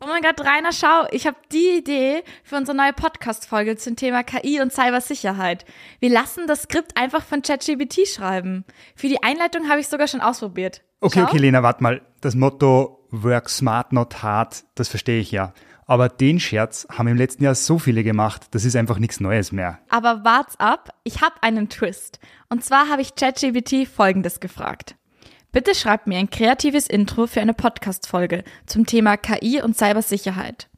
Oh mein Gott, Rainer, schau, ich habe die Idee für unsere neue Podcast-Folge zum Thema KI und Cybersicherheit. Wir lassen das Skript einfach von ChatGPT schreiben. Für die Einleitung habe ich sogar schon ausprobiert. Okay, Schau. okay, Lena, warte mal. Das Motto Work smart, not hard, das verstehe ich ja. Aber den Scherz haben im letzten Jahr so viele gemacht, das ist einfach nichts Neues mehr. Aber wart's ab, ich habe einen Twist. Und zwar habe ich ChatGPT Folgendes gefragt. Bitte schreibt mir ein kreatives Intro für eine Podcast-Folge zum Thema KI und Cybersicherheit.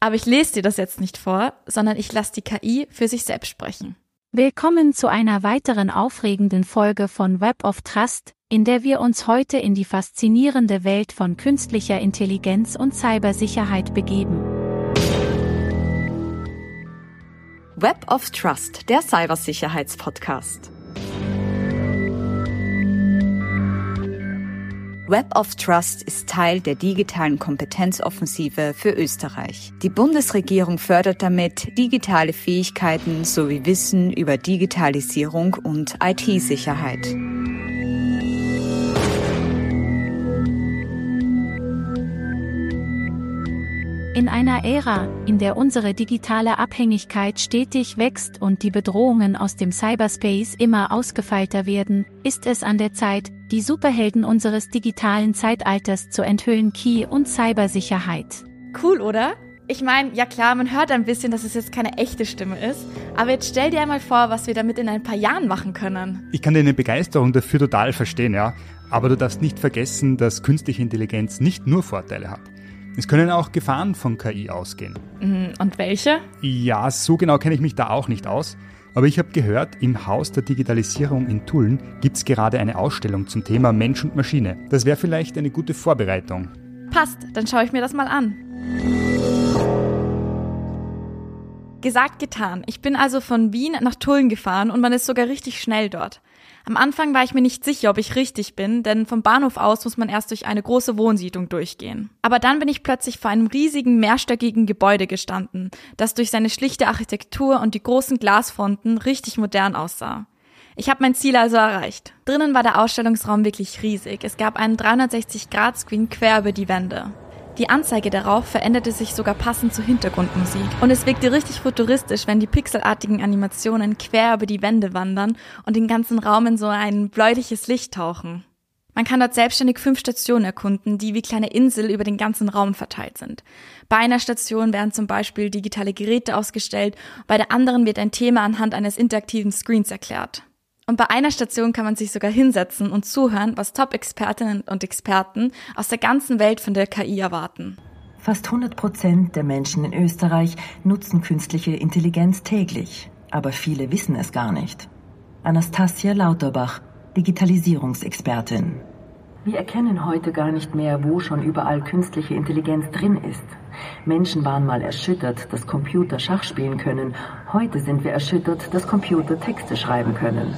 Aber ich lese dir das jetzt nicht vor, sondern ich lasse die KI für sich selbst sprechen. Willkommen zu einer weiteren aufregenden Folge von Web of Trust, in der wir uns heute in die faszinierende Welt von künstlicher Intelligenz und Cybersicherheit begeben. Web of Trust, der Cybersicherheitspodcast. Web of Trust ist Teil der digitalen Kompetenzoffensive für Österreich. Die Bundesregierung fördert damit digitale Fähigkeiten sowie Wissen über Digitalisierung und IT-Sicherheit. In einer Ära, in der unsere digitale Abhängigkeit stetig wächst und die Bedrohungen aus dem Cyberspace immer ausgefeilter werden, ist es an der Zeit, die Superhelden unseres digitalen Zeitalters zu enthüllen Key und Cybersicherheit. Cool, oder? Ich meine, ja klar, man hört ein bisschen, dass es jetzt keine echte Stimme ist, aber jetzt stell dir einmal vor, was wir damit in ein paar Jahren machen können. Ich kann deine Begeisterung dafür total verstehen, ja. Aber du darfst nicht vergessen, dass künstliche Intelligenz nicht nur Vorteile hat. Es können auch Gefahren von KI ausgehen. Mhm, Und welche? Ja, so genau kenne ich mich da auch nicht aus. Aber ich habe gehört, im Haus der Digitalisierung in Tulln gibt es gerade eine Ausstellung zum Thema Mensch und Maschine. Das wäre vielleicht eine gute Vorbereitung. Passt, dann schaue ich mir das mal an. Gesagt, getan. Ich bin also von Wien nach Tulln gefahren und man ist sogar richtig schnell dort. Am Anfang war ich mir nicht sicher, ob ich richtig bin, denn vom Bahnhof aus muss man erst durch eine große Wohnsiedlung durchgehen. Aber dann bin ich plötzlich vor einem riesigen mehrstöckigen Gebäude gestanden, das durch seine schlichte Architektur und die großen Glasfronten richtig modern aussah. Ich habe mein Ziel also erreicht. Drinnen war der Ausstellungsraum wirklich riesig. Es gab einen 360-Grad-Screen quer über die Wände. Die Anzeige darauf veränderte sich sogar passend zur Hintergrundmusik. Und es wirkte richtig futuristisch, wenn die pixelartigen Animationen quer über die Wände wandern und den ganzen Raum in so ein bläuliches Licht tauchen. Man kann dort selbstständig fünf Stationen erkunden, die wie kleine Insel über den ganzen Raum verteilt sind. Bei einer Station werden zum Beispiel digitale Geräte ausgestellt, bei der anderen wird ein Thema anhand eines interaktiven Screens erklärt. Und bei einer Station kann man sich sogar hinsetzen und zuhören, was Top-Expertinnen und Experten aus der ganzen Welt von der KI erwarten. Fast 100 Prozent der Menschen in Österreich nutzen künstliche Intelligenz täglich, aber viele wissen es gar nicht. Anastasia Lauterbach, Digitalisierungsexpertin. Wir erkennen heute gar nicht mehr, wo schon überall künstliche Intelligenz drin ist. Menschen waren mal erschüttert, dass Computer Schach spielen können. Heute sind wir erschüttert, dass Computer Texte schreiben können.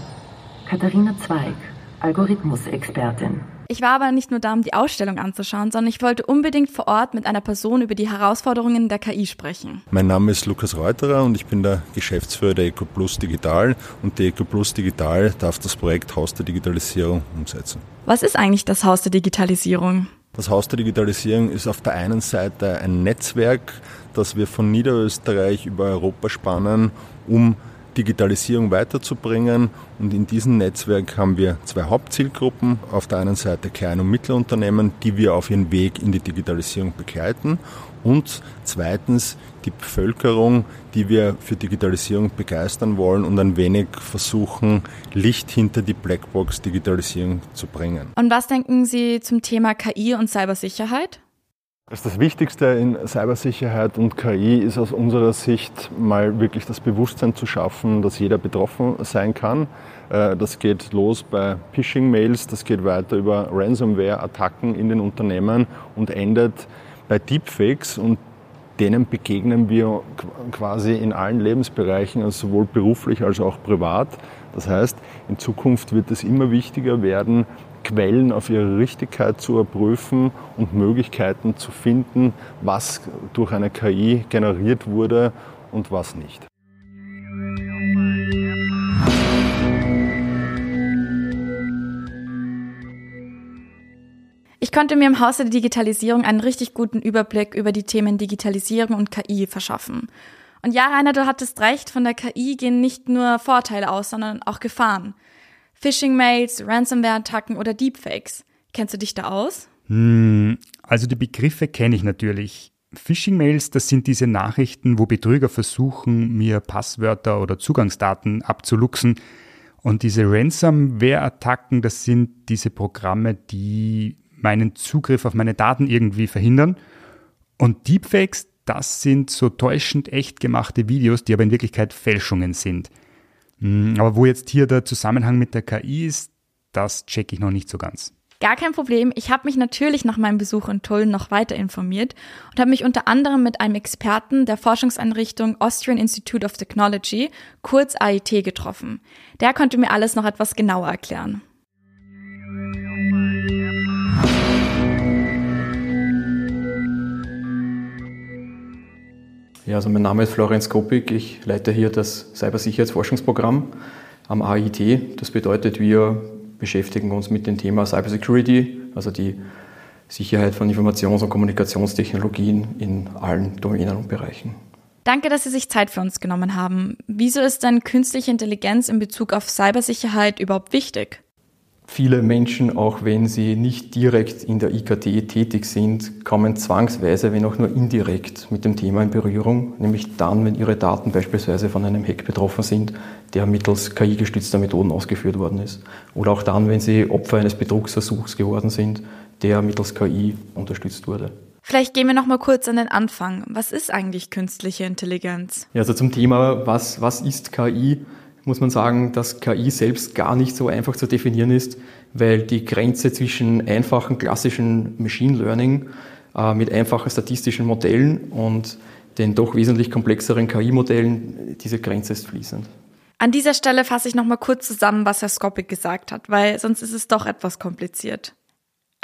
Katharina Zweig, Algorithmusexpertin. Ich war aber nicht nur da, um die Ausstellung anzuschauen, sondern ich wollte unbedingt vor Ort mit einer Person über die Herausforderungen der KI sprechen. Mein Name ist Lukas Reuterer und ich bin der Geschäftsführer der EcoPlus Digital und die EcoPlus Digital darf das Projekt Haus der Digitalisierung umsetzen. Was ist eigentlich das Haus der Digitalisierung? Das Haus der Digitalisierung ist auf der einen Seite ein Netzwerk, das wir von Niederösterreich über Europa spannen, um Digitalisierung weiterzubringen. Und in diesem Netzwerk haben wir zwei Hauptzielgruppen. Auf der einen Seite Klein- und Mittelunternehmen, die wir auf ihren Weg in die Digitalisierung begleiten. Und zweitens die Bevölkerung, die wir für Digitalisierung begeistern wollen und ein wenig versuchen, Licht hinter die Blackbox Digitalisierung zu bringen. Und was denken Sie zum Thema KI und Cybersicherheit? Also das Wichtigste in Cybersicherheit und KI ist aus unserer Sicht mal wirklich das Bewusstsein zu schaffen, dass jeder betroffen sein kann. Äh, Das geht los bei Phishing-Mails, das geht weiter über Ransomware-Attacken in den Unternehmen und endet bei Deepfakes und denen begegnen wir quasi in allen Lebensbereichen, also sowohl beruflich als auch privat. Das heißt, in Zukunft wird es immer wichtiger werden, Quellen auf ihre Richtigkeit zu überprüfen und Möglichkeiten zu finden, was durch eine KI generiert wurde und was nicht. Ich konnte mir im Haus der Digitalisierung einen richtig guten Überblick über die Themen Digitalisierung und KI verschaffen. Und ja, Rainer, du hattest recht, von der KI gehen nicht nur Vorteile aus, sondern auch Gefahren. Phishing-Mails, Ransomware-Attacken oder Deepfakes. Kennst du dich da aus? Hm, also die Begriffe kenne ich natürlich. Phishing-Mails, das sind diese Nachrichten, wo Betrüger versuchen, mir Passwörter oder Zugangsdaten abzuluxen. Und diese Ransomware-Attacken, das sind diese Programme, die meinen Zugriff auf meine Daten irgendwie verhindern. Und Deepfakes, das sind so täuschend echt gemachte Videos, die aber in Wirklichkeit Fälschungen sind. Hm, aber wo jetzt hier der Zusammenhang mit der KI ist, das checke ich noch nicht so ganz. Gar kein Problem. Ich habe mich natürlich nach meinem Besuch in Tulln noch weiter informiert und habe mich unter anderem mit einem Experten der Forschungseinrichtung Austrian Institute of Technology, kurz AIT, getroffen. Der konnte mir alles noch etwas genauer erklären. Ja, also mein Name ist Florian Skopik. Ich leite hier das Cybersicherheitsforschungsprogramm am AIT. Das bedeutet, wir beschäftigen uns mit dem Thema Cybersecurity, also die Sicherheit von Informations- und Kommunikationstechnologien in allen Domänen und Bereichen. Danke, dass Sie sich Zeit für uns genommen haben. Wieso ist denn künstliche Intelligenz in Bezug auf Cybersicherheit überhaupt wichtig? Viele Menschen, auch wenn sie nicht direkt in der IKT tätig sind, kommen zwangsweise, wenn auch nur indirekt, mit dem Thema in Berührung, nämlich dann, wenn ihre Daten beispielsweise von einem Hack betroffen sind, der mittels KI-gestützter Methoden ausgeführt worden ist. Oder auch dann, wenn sie Opfer eines Betrugsversuchs geworden sind, der mittels KI unterstützt wurde. Vielleicht gehen wir noch mal kurz an den Anfang. Was ist eigentlich künstliche Intelligenz? Ja, also zum Thema, was, was ist KI? Muss man sagen, dass KI selbst gar nicht so einfach zu definieren ist, weil die Grenze zwischen einfachen klassischen Machine Learning äh, mit einfachen statistischen Modellen und den doch wesentlich komplexeren KI-Modellen, diese Grenze ist fließend. An dieser Stelle fasse ich nochmal kurz zusammen, was Herr Skopik gesagt hat, weil sonst ist es doch etwas kompliziert.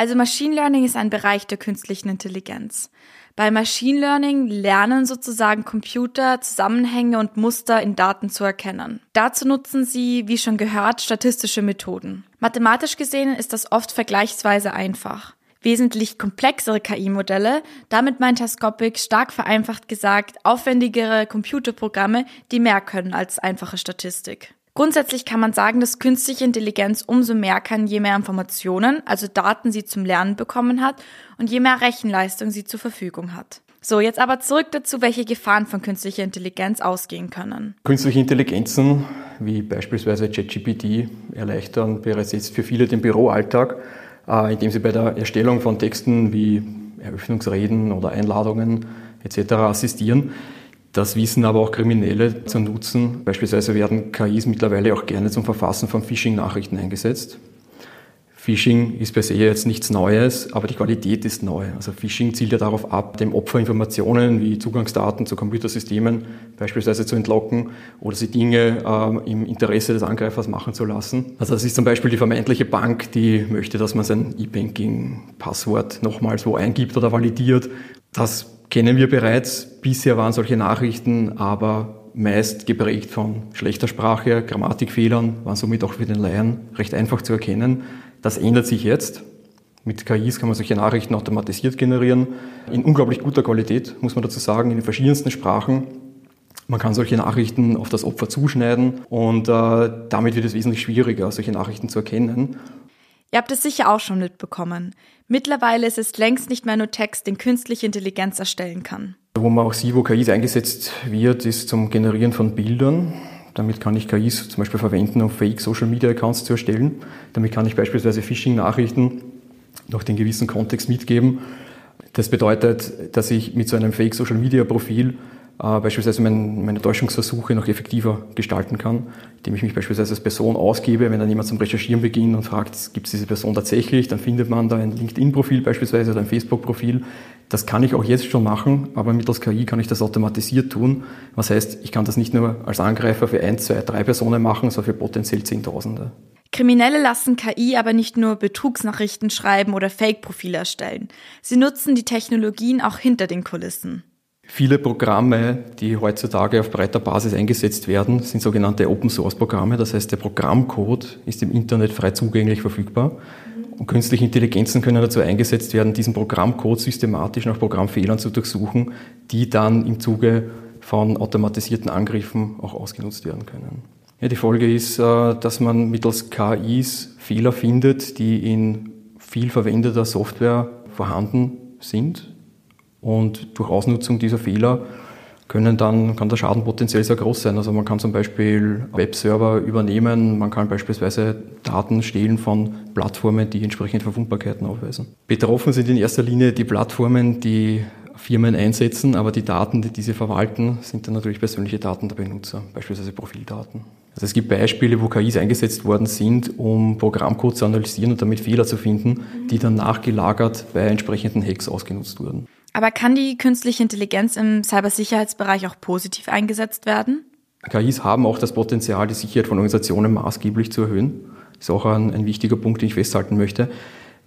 Also Machine Learning ist ein Bereich der künstlichen Intelligenz. Bei Machine Learning lernen sozusagen Computer Zusammenhänge und Muster in Daten zu erkennen. Dazu nutzen sie, wie schon gehört, statistische Methoden. Mathematisch gesehen ist das oft vergleichsweise einfach. Wesentlich komplexere KI-Modelle, damit meint Herr Skopik stark vereinfacht gesagt aufwendigere Computerprogramme, die mehr können als einfache Statistik. Grundsätzlich kann man sagen, dass künstliche Intelligenz umso mehr kann, je mehr Informationen, also Daten sie zum Lernen bekommen hat und je mehr Rechenleistung sie zur Verfügung hat. So, jetzt aber zurück dazu, welche Gefahren von künstlicher Intelligenz ausgehen können. Künstliche Intelligenzen wie beispielsweise ChatGPT erleichtern bereits jetzt für viele den Büroalltag, äh, indem sie bei der Erstellung von Texten wie Eröffnungsreden oder Einladungen etc. assistieren. Das wissen aber auch Kriminelle zu nutzen. Beispielsweise werden KIs mittlerweile auch gerne zum Verfassen von Phishing-Nachrichten eingesetzt. Phishing ist per se jetzt nichts Neues, aber die Qualität ist neu. Also Phishing zielt ja darauf ab, dem Opfer Informationen wie Zugangsdaten zu Computersystemen beispielsweise zu entlocken oder sie Dinge äh, im Interesse des Angreifers machen zu lassen. Also das ist zum Beispiel die vermeintliche Bank, die möchte, dass man sein E-Banking-Passwort nochmals wo eingibt oder validiert. Das kennen wir bereits. Bisher waren solche Nachrichten aber meist geprägt von schlechter Sprache, Grammatikfehlern, waren somit auch für den Laien recht einfach zu erkennen. Das ändert sich jetzt. Mit KIs kann man solche Nachrichten automatisiert generieren, in unglaublich guter Qualität, muss man dazu sagen, in den verschiedensten Sprachen. Man kann solche Nachrichten auf das Opfer zuschneiden und äh, damit wird es wesentlich schwieriger, solche Nachrichten zu erkennen. Ihr habt es sicher auch schon mitbekommen. Mittlerweile ist es längst nicht mehr nur Text, den künstliche Intelligenz erstellen kann. Wo man auch sieht, wo KIs eingesetzt wird, ist zum Generieren von Bildern. Damit kann ich KIs zum Beispiel verwenden, um Fake Social Media Accounts zu erstellen. Damit kann ich beispielsweise Phishing-Nachrichten noch den gewissen Kontext mitgeben. Das bedeutet, dass ich mit so einem Fake Social Media Profil beispielsweise mein, meine Täuschungsversuche noch effektiver gestalten kann, indem ich mich beispielsweise als Person ausgebe, wenn dann jemand zum Recherchieren beginnt und fragt, gibt es diese Person tatsächlich, dann findet man da ein LinkedIn-Profil beispielsweise oder ein Facebook-Profil. Das kann ich auch jetzt schon machen, aber mittels KI kann ich das automatisiert tun. Was heißt, ich kann das nicht nur als Angreifer für ein, zwei, drei Personen machen, sondern für potenziell Zehntausende. Kriminelle lassen KI aber nicht nur Betrugsnachrichten schreiben oder Fake-Profile erstellen. Sie nutzen die Technologien auch hinter den Kulissen. Viele Programme, die heutzutage auf breiter Basis eingesetzt werden, sind sogenannte Open Source Programme. Das heißt, der Programmcode ist im Internet frei zugänglich verfügbar. Und künstliche Intelligenzen können dazu eingesetzt werden, diesen Programmcode systematisch nach Programmfehlern zu durchsuchen, die dann im Zuge von automatisierten Angriffen auch ausgenutzt werden können. Ja, die Folge ist, äh, dass man mittels KIs Fehler findet, die in viel verwendeter Software vorhanden sind. Und durch Ausnutzung dieser Fehler können dann, kann der Schaden potenziell sehr groß sein. Also man kann zum Beispiel Webserver übernehmen, man kann beispielsweise Daten stehlen von Plattformen, die entsprechend Verwundbarkeiten aufweisen. Betroffen sind in erster Linie die Plattformen, die Firmen einsetzen, aber die Daten, die diese verwalten, sind dann natürlich persönliche Daten der Benutzer, beispielsweise Profildaten. Also es gibt Beispiele, wo KIs eingesetzt worden sind, um Programmcode zu analysieren und damit Fehler zu finden, die dann nachgelagert bei entsprechenden Hacks ausgenutzt wurden. Aber kann die künstliche Intelligenz im Cybersicherheitsbereich auch positiv eingesetzt werden? KIs haben auch das Potenzial, die Sicherheit von Organisationen maßgeblich zu erhöhen. Das ist auch ein, ein wichtiger Punkt, den ich festhalten möchte,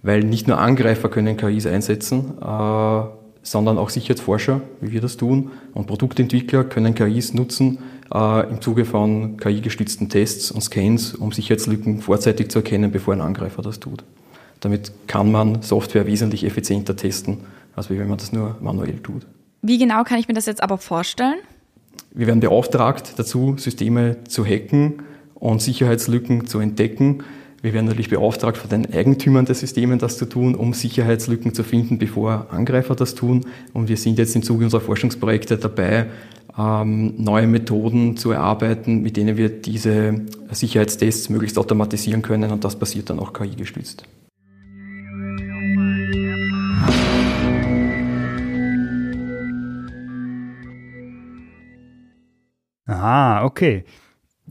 weil nicht nur Angreifer können KIs einsetzen, äh, sondern auch Sicherheitsforscher, wie wir das tun, und Produktentwickler können KIs nutzen äh, im Zuge von KI-gestützten Tests und Scans, um Sicherheitslücken vorzeitig zu erkennen, bevor ein Angreifer das tut. Damit kann man Software wesentlich effizienter testen, als wenn man das nur manuell tut. Wie genau kann ich mir das jetzt aber vorstellen? Wir werden beauftragt dazu, Systeme zu hacken und Sicherheitslücken zu entdecken. Wir werden natürlich beauftragt von den Eigentümern der Systeme, das zu tun, um Sicherheitslücken zu finden, bevor Angreifer das tun. Und wir sind jetzt im Zuge unserer Forschungsprojekte dabei, ähm, neue Methoden zu erarbeiten, mit denen wir diese Sicherheitstests möglichst automatisieren können. Und das passiert dann auch KI-gestützt. Aha, okay.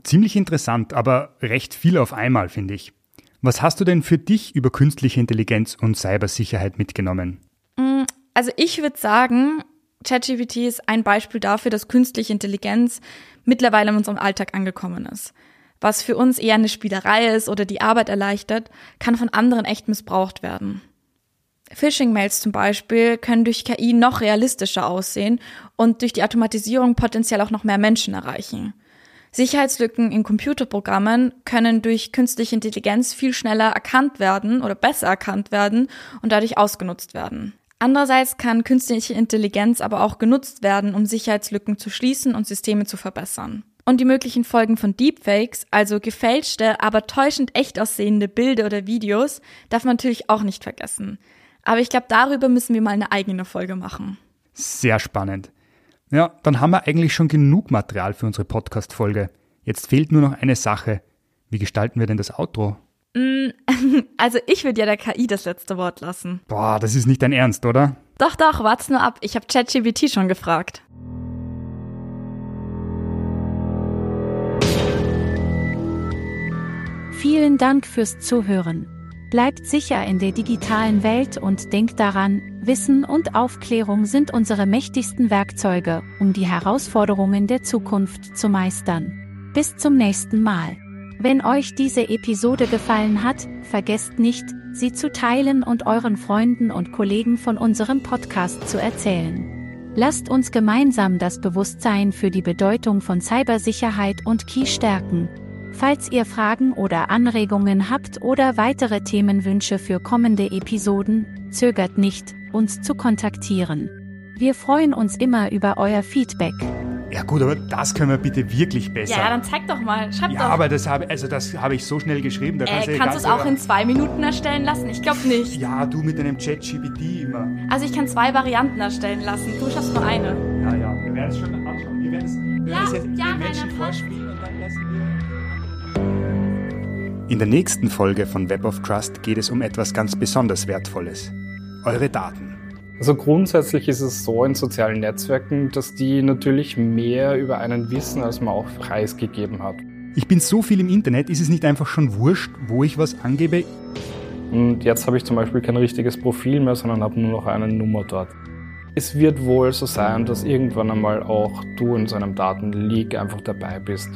Ziemlich interessant, aber recht viel auf einmal, finde ich. Was hast du denn für dich über künstliche Intelligenz und Cybersicherheit mitgenommen? Mm, also ich würde sagen, ChatGPT ist ein Beispiel dafür, dass künstliche Intelligenz mittlerweile in unserem Alltag angekommen ist. Was für uns eher eine Spielerei ist oder die Arbeit erleichtert, kann von anderen echt missbraucht werden. Phishing-Mails zum Beispiel können durch KI noch realistischer aussehen und durch die Automatisierung potenziell auch noch mehr Menschen erreichen. Sicherheitslücken in Computerprogrammen können durch künstliche Intelligenz viel schneller erkannt werden oder besser erkannt werden und dadurch ausgenutzt werden. Andererseits kann künstliche Intelligenz aber auch genutzt werden, um Sicherheitslücken zu schließen und Systeme zu verbessern. Und die möglichen Folgen von Deepfakes, also gefälschte, aber täuschend echt aussehende Bilder oder Videos, darf man natürlich auch nicht vergessen. Aber ich glaube, darüber müssen wir mal eine eigene Folge machen. Sehr spannend. Ja, dann haben wir eigentlich schon genug Material für unsere Podcast-Folge. Jetzt fehlt nur noch eine Sache. Wie gestalten wir denn das Outro? Mm, also ich würde ja der KI das letzte Wort lassen. Boah, das ist nicht dein Ernst, oder? Doch, doch, wart's nur ab. Ich habe ChatGPT schon gefragt. Vielen Dank fürs Zuhören. Bleibt sicher in der digitalen Welt und denkt daran, Wissen und Aufklärung sind unsere mächtigsten Werkzeuge, um die Herausforderungen der Zukunft zu meistern. Bis zum nächsten Mal. Wenn euch diese Episode gefallen hat, vergesst nicht, sie zu teilen und euren Freunden und Kollegen von unserem Podcast zu erzählen. Lasst uns gemeinsam das Bewusstsein für die Bedeutung von Cybersicherheit und Key stärken. Falls ihr Fragen oder Anregungen habt oder weitere Themenwünsche für kommende Episoden, zögert nicht, uns zu kontaktieren. Wir freuen uns immer über euer Feedback. Ja gut, aber das können wir bitte wirklich besser. Ja, dann zeig doch mal. Schreib ja, doch. aber das habe also das habe ich so schnell geschrieben. Da kannst äh, du kannst du es auch in zwei Minuten erstellen lassen? Ich glaube nicht. Ja, du mit deinem ChatGPT immer. Also ich kann zwei Varianten erstellen lassen. Du schaffst nur eine. Ja, ja, wir werden es schon anschauen. Wir werden es wir Ja, werden es jetzt ja, Menschen vorspielen In der nächsten Folge von Web of Trust geht es um etwas ganz besonders Wertvolles. Eure Daten. Also grundsätzlich ist es so in sozialen Netzwerken, dass die natürlich mehr über einen wissen, als man auch preisgegeben hat. Ich bin so viel im Internet, ist es nicht einfach schon wurscht, wo ich was angebe? Und jetzt habe ich zum Beispiel kein richtiges Profil mehr, sondern habe nur noch eine Nummer dort. Es wird wohl so sein, dass irgendwann einmal auch du in so einem Datenleak einfach dabei bist.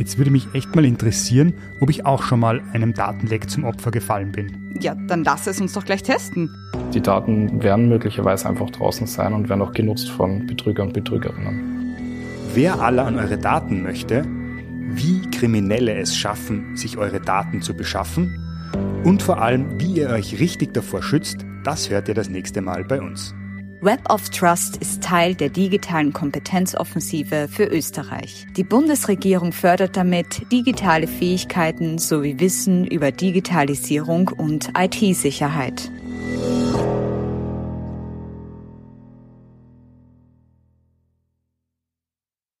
Jetzt würde mich echt mal interessieren, ob ich auch schon mal einem Datenleck zum Opfer gefallen bin. Ja, dann lass es uns doch gleich testen. Die Daten werden möglicherweise einfach draußen sein und werden auch genutzt von Betrüger und Betrügerinnen. Wer alle an eure Daten möchte, wie Kriminelle es schaffen, sich eure Daten zu beschaffen Und vor allem, wie ihr euch richtig davor schützt, das hört ihr das nächste Mal bei uns. Web of Trust ist Teil der digitalen Kompetenzoffensive für Österreich. Die Bundesregierung fördert damit digitale Fähigkeiten sowie Wissen über Digitalisierung und IT-Sicherheit.